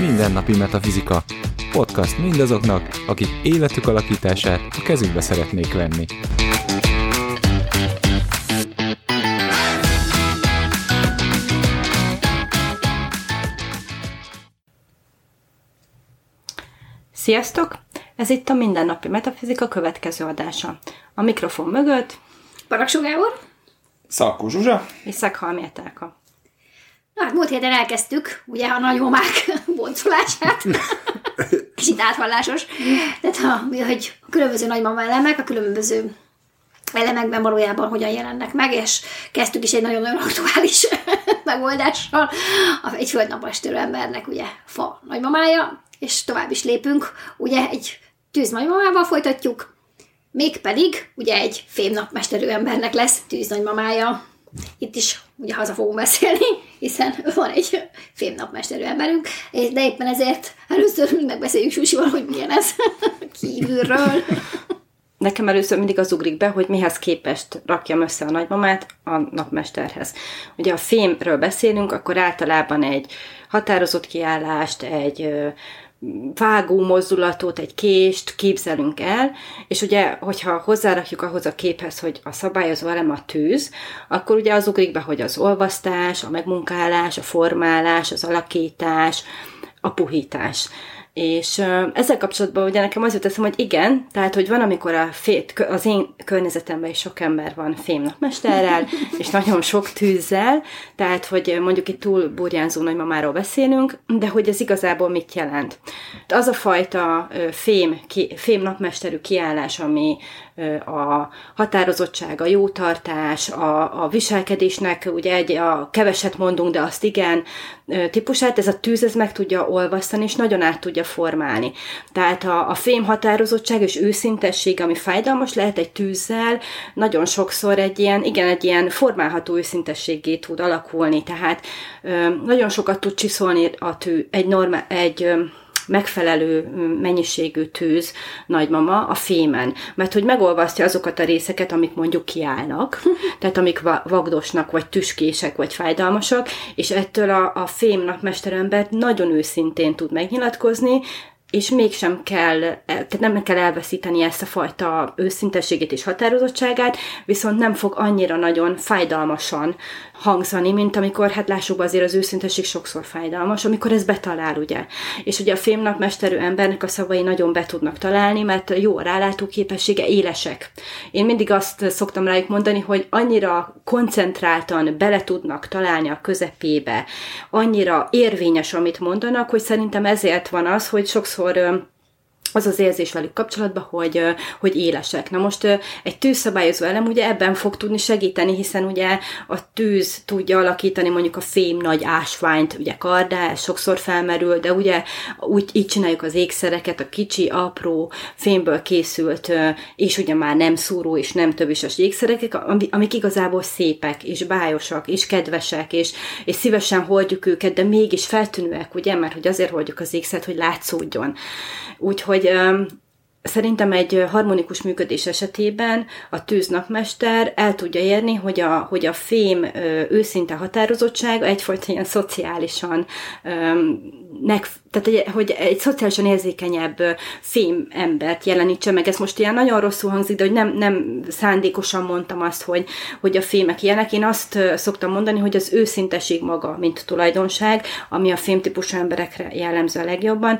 Mindennapi Metafizika. Podcast mindazoknak, akik életük alakítását a kezükbe szeretnék venni. Sziasztok! Ez itt a Mindennapi Metafizika következő adása. A mikrofon mögött Paraksó Gábor. Szalkó Zsuzsa. és Szeghalmi Etelka. Na, hát múlt héten elkezdtük, ugye a nagyomák boncolását. Kicsit átvallásos. Tehát, ha, mi, hogy a különböző nagymama elemek, a különböző elemekben valójában hogyan jelennek meg, és kezdtük is egy nagyon-nagyon aktuális megoldással. A- Egy földnapastörő embernek ugye fa nagymamája, és tovább is lépünk, ugye egy tűz nagymamával folytatjuk, mégpedig ugye egy fémnapmesterű embernek lesz tűz nagymamája. Itt is ugye haza fogunk beszélni, hiszen van egy fémnapmesterű emberünk, de éppen ezért először megbeszéljük Susival, hogy milyen ez kívülről. Nekem először mindig az ugrik be, hogy mihez képest rakjam össze a nagymamát a napmesterhez. Ugye a fémről beszélünk, akkor általában egy határozott kiállást, egy vágó mozdulatot, egy kést képzelünk el, és ugye, hogyha hozzárakjuk ahhoz a képhez, hogy a szabályozó elem a tűz, akkor ugye az ugrik be, hogy az olvasztás, a megmunkálás, a formálás, az alakítás, a puhítás. És ezzel kapcsolatban ugye nekem az jut eszembe, hogy igen, tehát, hogy van, amikor a fét, az én környezetemben is sok ember van fémnapmesterrel, és nagyon sok tűzzel, tehát, hogy mondjuk itt túl burjánzó nagymamáról beszélünk, de hogy ez igazából mit jelent. Az a fajta fém, ki, fémnapmesterű kiállás, ami a határozottság, a jótartás, a, a viselkedésnek ugye egy, a keveset mondunk, de azt igen, típusát, ez a tűz, ez meg tudja olvasztani, és nagyon át tudja formálni. Tehát a, a fém határozottság és őszintesség, ami fájdalmas lehet egy tűzzel, nagyon sokszor egy ilyen, igen, egy ilyen formálható őszintességé tud alakulni. Tehát ö, nagyon sokat tud csiszolni a tű, egy, normál, egy ö, megfelelő mennyiségű tűz nagymama a fémen, mert hogy megolvasztja azokat a részeket, amik mondjuk kiállnak, tehát amik va- vagdosnak, vagy tüskések, vagy fájdalmasak, és ettől a, a fém napmesterembert nagyon őszintén tud megnyilatkozni, és mégsem kell, tehát nem kell elveszíteni ezt a fajta őszintességét és határozottságát, viszont nem fog annyira nagyon fájdalmasan hangzani, mint amikor, hát lássuk azért az őszintesség sokszor fájdalmas, amikor ez betalál, ugye. És ugye a fémnapmesterű embernek a szavai nagyon be tudnak találni, mert jó rálátó képessége, élesek. Én mindig azt szoktam rájuk mondani, hogy annyira koncentráltan bele tudnak találni a közepébe, annyira érvényes, amit mondanak, hogy szerintem ezért van az, hogy sokszor for az az érzés velük kapcsolatban, hogy, hogy élesek. Na most egy tűzszabályozó elem ugye ebben fog tudni segíteni, hiszen ugye a tűz tudja alakítani mondjuk a fém nagy ásványt, ugye kardá, ez sokszor felmerül, de ugye úgy így csináljuk az ékszereket, a kicsi, apró, fémből készült, és ugye már nem szúró és nem többisas ékszerek, ami- amik igazából szépek, és bájosak, és kedvesek, és, és szívesen hordjuk őket, de mégis feltűnőek, ugye, mert hogy azért hordjuk az ékszert, hogy látszódjon. Úgyhogy um, Szerintem egy harmonikus működés esetében a tűznapmester el tudja érni, hogy a, hogy a fém őszinte határozottság egyfajta ilyen szociálisan, nek, tehát egy, hogy egy szociálisan érzékenyebb fém embert jelenítse meg. Ez most ilyen nagyon rosszul hangzik, de hogy nem, nem szándékosan mondtam azt, hogy, hogy a fémek ilyenek. Én azt szoktam mondani, hogy az őszinteség maga, mint tulajdonság, ami a fémtípusú emberekre jellemző a legjobban,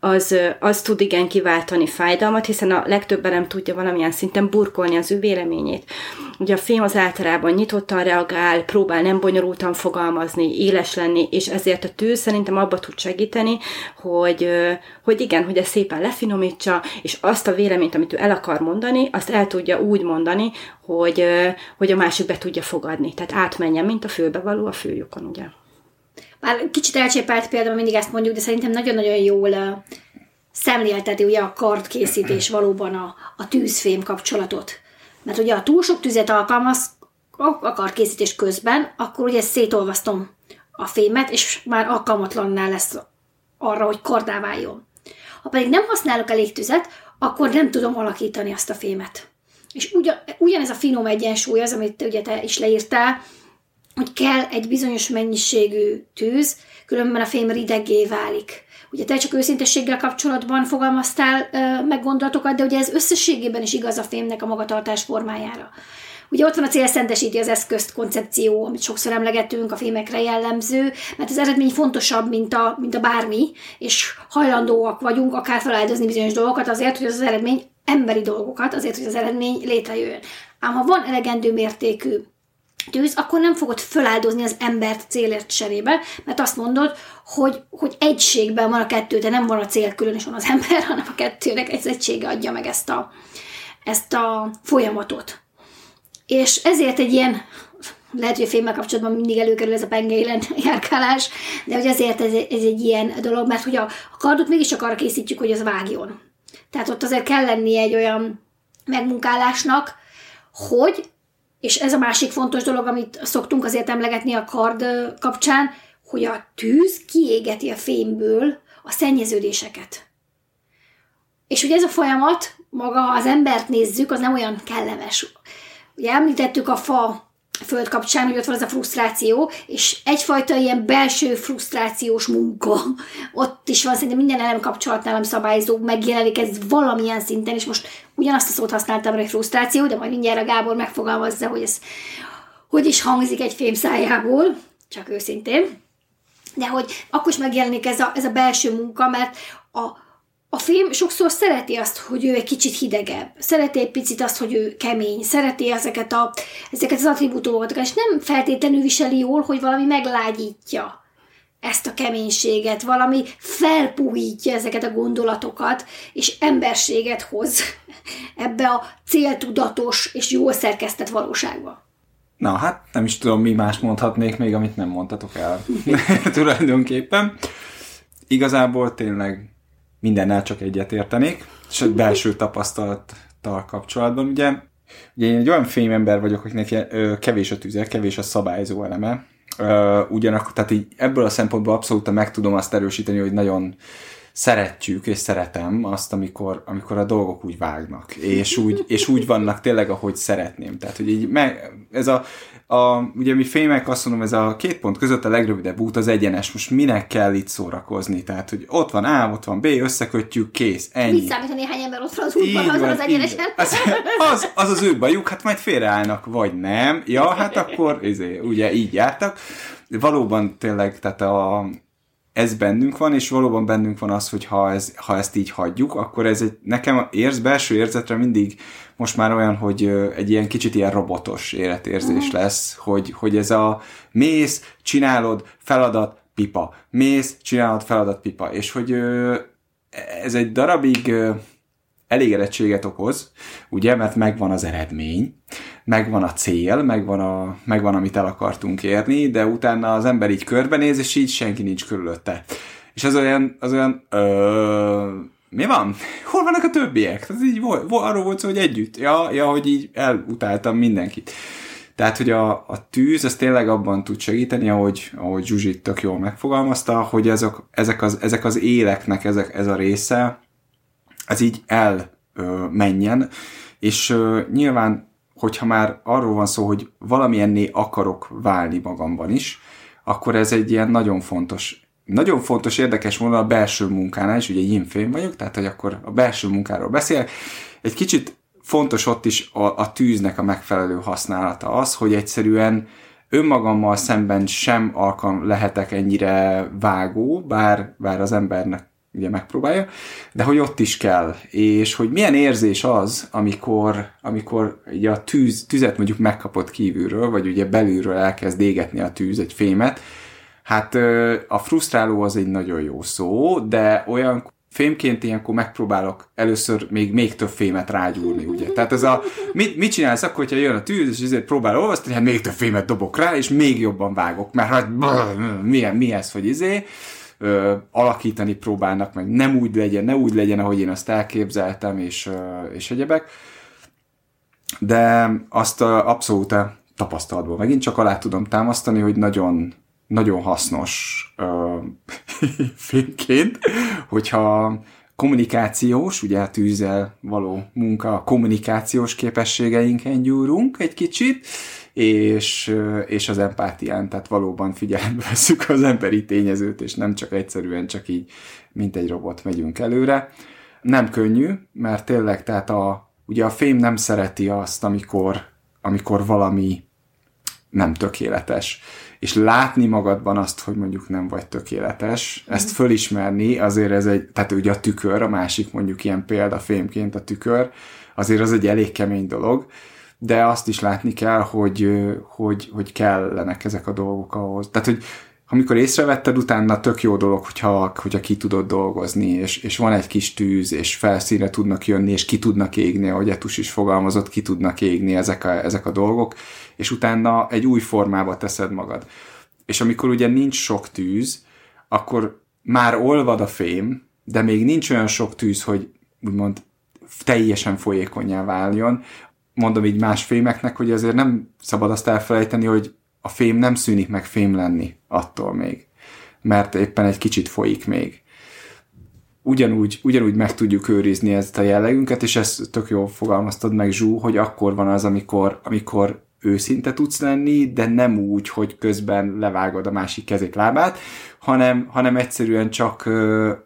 az, az tud igen kiváltani fájdalmat, hiszen a legtöbb elem tudja valamilyen szinten burkolni az ő véleményét. Ugye a fém az általában nyitottan reagál, próbál nem bonyolultan fogalmazni, éles lenni, és ezért a tűz szerintem abba tud segíteni, hogy, hogy igen, hogy ezt szépen lefinomítsa, és azt a véleményt, amit ő el akar mondani, azt el tudja úgy mondani, hogy, hogy a másik be tudja fogadni. Tehát átmenjen, mint a fülbevaló a főjukon, ugye. Bár kicsit elcsépelt például mindig ezt mondjuk, de szerintem nagyon-nagyon jól szemlélteti ugye a kardkészítés valóban a, a tűzfém kapcsolatot. Mert ugye ha túl sok tüzet alkalmaz a kardkészítés közben, akkor ugye szétolvasztom a fémet, és már alkalmatlanná lesz arra, hogy kardá váljon. Ha pedig nem használok elég tüzet, akkor nem tudom alakítani azt a fémet. és ugyan, ugyanez a finom egyensúly az, amit ugye te is leírtál, hogy kell egy bizonyos mennyiségű tűz, különben a fém ridegé válik. Ugye te csak őszintességgel kapcsolatban fogalmaztál meg gondolatokat, de ugye ez összességében is igaz a fémnek a magatartás formájára. Ugye ott van a célszentesíti az eszközt koncepció, amit sokszor emlegetünk, a filmekre jellemző, mert az eredmény fontosabb, mint a, mint a bármi, és hajlandóak vagyunk akár feláldozni bizonyos dolgokat azért, hogy az, az eredmény emberi dolgokat, azért, hogy az eredmény létrejöjjön. Ám ha van elegendő mértékű tűz, akkor nem fogod föláldozni az embert célért cserébe, mert azt mondod, hogy, hogy egységben van a kettő, de nem van a cél külön is van az ember, hanem a kettőnek egy egysége adja meg ezt a, ezt a folyamatot. És ezért egy ilyen, lehet, hogy a filmmel kapcsolatban mindig előkerül ez a pengeilen járkálás, de hogy ezért ez, ez egy ilyen dolog, mert hogy a, a kardot mégiscsak arra készítjük, hogy az vágjon. Tehát ott azért kell lenni egy olyan megmunkálásnak, hogy, és ez a másik fontos dolog, amit szoktunk azért emlegetni a kard kapcsán, hogy a tűz kiégeti a fémből a szennyeződéseket. És hogy ez a folyamat, maga, az embert nézzük, az nem olyan kellemes. Ugye említettük a fa föld kapcsán, hogy ott van ez a frusztráció, és egyfajta ilyen belső frusztrációs munka. Ott is van, szerintem minden elem kapcsolatnál, ami szabályzó, megjelenik ez valamilyen szinten, és most ugyanazt a szót használtam, hogy frusztráció, de majd mindjárt a Gábor megfogalmazza, hogy ez hogy is hangzik egy fém szájából, csak őszintén. De hogy akkor is megjelenik ez a, ez a belső munka, mert a, a film sokszor szereti azt, hogy ő egy kicsit hidegebb, szereti egy picit azt, hogy ő kemény, szereti ezeket, a, ezeket az attribútumokat, és nem feltétlenül viseli jól, hogy valami meglágyítja ezt a keménységet, valami felpuhítja ezeket a gondolatokat, és emberséget hoz ebbe a céltudatos és jól szerkesztett valóságba. Na, hát nem is tudom, mi más mondhatnék még, amit nem mondtatok el. Tulajdonképpen. Igazából tényleg mindennel csak egyetértenék, és egy belső tapasztalattal kapcsolatban, ugye, ugye én egy olyan fémember vagyok, akinek kevés a tüze, kevés a szabályzó eleme, ugyanakkor, tehát így ebből a szempontból abszolút meg tudom azt erősíteni, hogy nagyon szeretjük és szeretem azt, amikor, amikor a dolgok úgy vágnak, és úgy, és úgy vannak tényleg, ahogy szeretném. Tehát, hogy így meg, ez a, a, ugye mi fémek azt mondom, ez a két pont között a legrövidebb út az egyenes. Most minek kell itt szórakozni? Tehát, hogy ott van A, ott van B, összekötjük, kész, ennyi. Mit számít, ha néhány ember ott van az útban, az az egyenesen? Az, az, az, az ő bajuk, hát majd félreállnak, vagy nem. Ja, hát akkor izé, ugye így jártak. Valóban tényleg, tehát a, ez bennünk van, és valóban bennünk van az, hogy ha, ez, ha ezt így hagyjuk, akkor ez egy, nekem érz, belső érzetre mindig most már olyan, hogy egy ilyen kicsit ilyen robotos életérzés mm. lesz, hogy, hogy ez a mész, csinálod, feladat, pipa. Mész, csinálod, feladat, pipa. És hogy ez egy darabig elégedettséget okoz, ugye, mert megvan az eredmény, megvan a cél, megvan, a, megvan amit el akartunk érni, de utána az ember így körbenéz, és így senki nincs körülötte. És az olyan, az olyan ö, mi van? Hol vannak a többiek? Ez így volt, arról volt szó, hogy együtt. Ja, ja, hogy így elutáltam mindenkit. Tehát, hogy a, a tűz, az tényleg abban tud segíteni, ahogy, ahogy Zsuzsi tök jól megfogalmazta, hogy ezek, ezek, az, ezek az éleknek ezek, ez a része, ez így elmenjen, és ö, nyilván, hogyha már arról van szó, hogy valamilyenné akarok válni magamban is, akkor ez egy ilyen nagyon fontos nagyon fontos, érdekes volna a belső munkánál is, ugye infém vagyok, tehát hogy akkor a belső munkáról beszélek. Egy kicsit fontos ott is a, a tűznek a megfelelő használata az, hogy egyszerűen önmagammal szemben sem alkalm lehetek ennyire vágó, bár, bár az embernek ugye megpróbálja, de hogy ott is kell, és hogy milyen érzés az, amikor, amikor ugye a tűz, tüzet mondjuk megkapott kívülről, vagy ugye belülről elkezd égetni a tűz egy fémet, Hát a frusztráló az egy nagyon jó szó, de olyan fémként ilyenkor megpróbálok először még, még több fémet rágyúrni, ugye. Tehát ez a, mit, mit csinálsz akkor, hogyha jön a tűz, és ezért próbál olvasztani, hát még több fémet dobok rá, és még jobban vágok, mert hát milyen, mi ez, hogy izé, ö, alakítani próbálnak, meg nem úgy legyen, ne úgy legyen, ahogy én azt elképzeltem, és, ö, és egyebek. De azt abszolút tapasztalatból megint csak alá tudom támasztani, hogy nagyon nagyon hasznos uh, filmként, hogyha kommunikációs, ugye a tűzzel való munka, a kommunikációs képességeinken gyúrunk egy kicsit, és, és az empátián, tehát valóban figyelembe veszük az emberi tényezőt, és nem csak egyszerűen csak így, mint egy robot megyünk előre. Nem könnyű, mert tényleg, tehát a, ugye a fém nem szereti azt, amikor, amikor valami nem tökéletes. És látni magadban azt, hogy mondjuk nem vagy tökéletes, ezt fölismerni, azért ez egy, tehát ugye a tükör, a másik mondjuk ilyen példa fémként a tükör, azért az egy elég kemény dolog, de azt is látni kell, hogy, hogy, hogy kellenek ezek a dolgok ahhoz. Tehát, hogy amikor észrevetted, utána tök jó dolog, hogyha, hogyha ki tudod dolgozni, és, és van egy kis tűz, és felszínre tudnak jönni, és ki tudnak égni, ahogy Etus is fogalmazott, ki tudnak égni ezek a, ezek a dolgok, és utána egy új formába teszed magad. És amikor ugye nincs sok tűz, akkor már olvad a fém, de még nincs olyan sok tűz, hogy úgymond teljesen folyékonyá váljon, mondom így más fémeknek, hogy azért nem szabad azt elfelejteni, hogy a fém nem szűnik meg fém lenni attól még, mert éppen egy kicsit folyik még. Ugyanúgy, ugyanúgy meg tudjuk őrizni ezt a jellegünket, és ezt tök jól fogalmaztad meg, Zsú, hogy akkor van az, amikor, amikor őszinte tudsz lenni, de nem úgy, hogy közben levágod a másik kezét lábát, hanem, hanem egyszerűen csak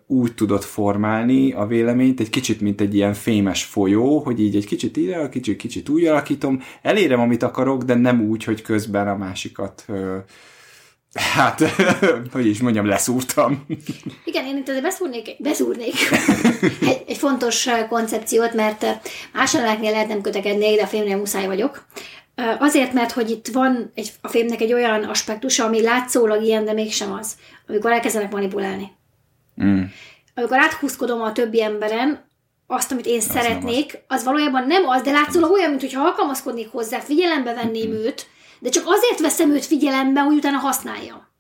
úgy tudod formálni a véleményt, egy kicsit, mint egy ilyen fémes folyó, hogy így egy kicsit ide, kicsit, kicsit úgy alakítom, elérem, amit akarok, de nem úgy, hogy közben a másikat Hát, hogy is mondjam, leszúrtam. Igen, én itt azért beszúrnék, beszúrnék egy, egy fontos koncepciót, mert más lehet nem kötekednék, de a filmnél muszáj vagyok. Azért, mert hogy itt van egy, a filmnek egy olyan aspektusa, ami látszólag ilyen, de mégsem az, amikor elkezdenek manipulálni. Mm. Amikor áthúzkodom a többi emberen, azt, amit én az szeretnék, az. az valójában nem az, de látszólag olyan, mintha alkalmazkodnék hozzá, figyelembe venném mm. őt, de csak azért veszem őt figyelembe, hogy utána használjam.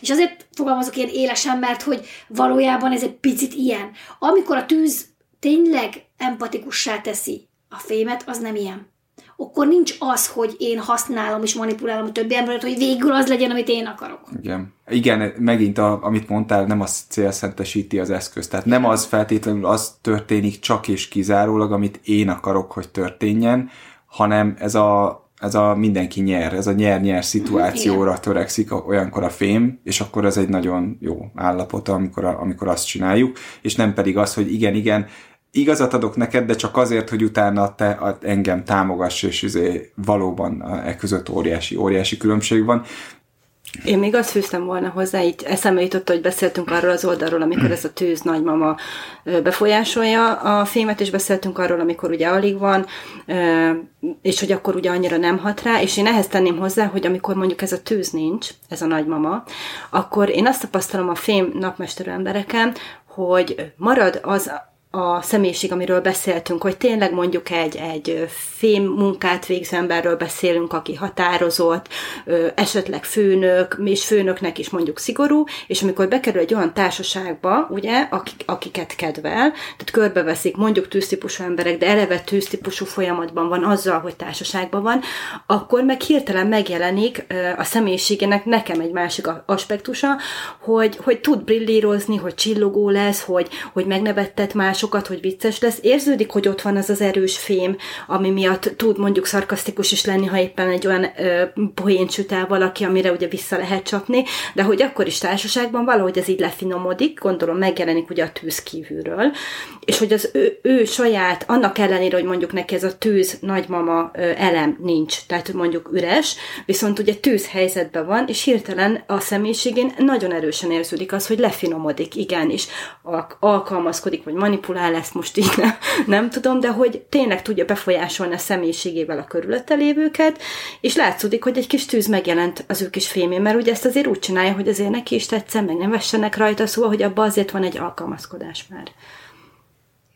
És azért fogalmazok ilyen élesen, mert hogy valójában ez egy picit ilyen. Amikor a tűz tényleg empatikussá teszi a fémet, az nem ilyen akkor nincs az, hogy én használom és manipulálom a többi embert, hogy végül az legyen, amit én akarok. Igen. Igen, megint a, amit mondtál, nem az célszentesíti az eszközt. Tehát nem az feltétlenül az történik csak és kizárólag, amit én akarok, hogy történjen, hanem ez a, ez a mindenki nyer, ez a nyer-nyer szituációra Igen. törekszik olyankor a fém, és akkor ez egy nagyon jó állapot, amikor, amikor azt csináljuk, és nem pedig az, hogy igen, igen, igazat adok neked, de csak azért, hogy utána te engem támogass, és izé valóban e között óriási, óriási különbség van. Én még azt fűztem volna hozzá, így eszembe jutott, hogy beszéltünk arról az oldalról, amikor ez a tűz nagymama befolyásolja a fémet, és beszéltünk arról, amikor ugye alig van, és hogy akkor ugye annyira nem hat rá, és én ehhez tenném hozzá, hogy amikor mondjuk ez a tűz nincs, ez a nagymama, akkor én azt tapasztalom a fém napmesterő embereken, hogy marad az a személyiség, amiről beszéltünk, hogy tényleg mondjuk egy, egy fém munkát végző emberről beszélünk, aki határozott, esetleg főnök, és főnöknek is mondjuk szigorú, és amikor bekerül egy olyan társaságba, ugye, akik, akiket kedvel, tehát körbeveszik mondjuk tűztípusú emberek, de eleve tűztípusú folyamatban van azzal, hogy társaságban van, akkor meg hirtelen megjelenik a személyiségének nekem egy másik aspektusa, hogy, hogy tud brillírozni, hogy csillogó lesz, hogy, hogy megnevettet más másokat, hogy vicces lesz, érződik, hogy ott van az az erős fém, ami miatt tud mondjuk szarkasztikus is lenni, ha éppen egy olyan ö, süt el valaki, amire ugye vissza lehet csapni, de hogy akkor is társaságban valahogy ez így lefinomodik, gondolom megjelenik ugye a tűz kívülről, és hogy az ő, ő saját, annak ellenére, hogy mondjuk neki ez a tűz nagymama ö, elem nincs, tehát mondjuk üres, viszont ugye tűz helyzetben van, és hirtelen a személyiségén nagyon erősen érződik az, hogy lefinomodik, igen, és alkalmazkodik, vagy manipulál, manipulál, ezt most így nem, nem tudom, de hogy tényleg tudja befolyásolni a személyiségével a körülötte lévőket, és látszódik, hogy egy kis tűz megjelent az ő kis fémén, mert ugye ezt azért úgy csinálja, hogy azért neki is tetszen, meg nem vessenek rajta, szóval, hogy abban azért van egy alkalmazkodás már.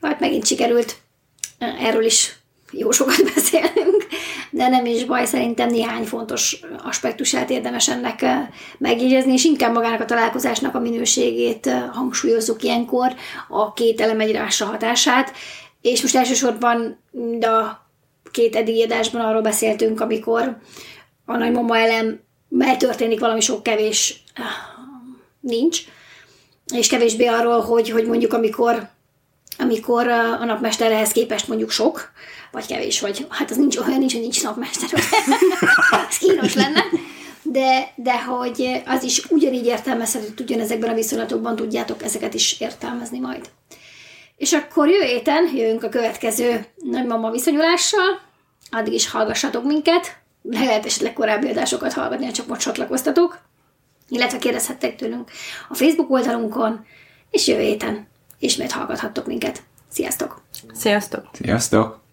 Hát megint sikerült erről is jó sokat beszélünk, de nem is baj, szerintem néhány fontos aspektusát érdemes ennek megjegyezni, és inkább magának a találkozásnak a minőségét hangsúlyozzuk ilyenkor, a két elemegyrásra hatását, és most elsősorban a két eddigi adásban arról beszéltünk, amikor a nagymama elem történik valami sok kevés nincs, és kevésbé arról, hogy, hogy mondjuk amikor amikor a napmesterhez képest mondjuk sok, vagy kevés, vagy hát az nincs olyan nincs, hogy nincs napmester, ez kínos lenne, de, de hogy az is ugyanígy értelmezhető, ugyanezekben a viszonylatokban tudjátok ezeket is értelmezni majd. És akkor jövő héten jövünk a következő nagymama viszonyulással, addig is hallgassatok minket, lehet esetleg korábbi adásokat hallgatni, ha csak most csatlakoztatok, illetve kérdezhettek tőlünk a Facebook oldalunkon, és jövő héten ismét hallgathattok minket. Sziasztok! Sziasztok! Sziasztok!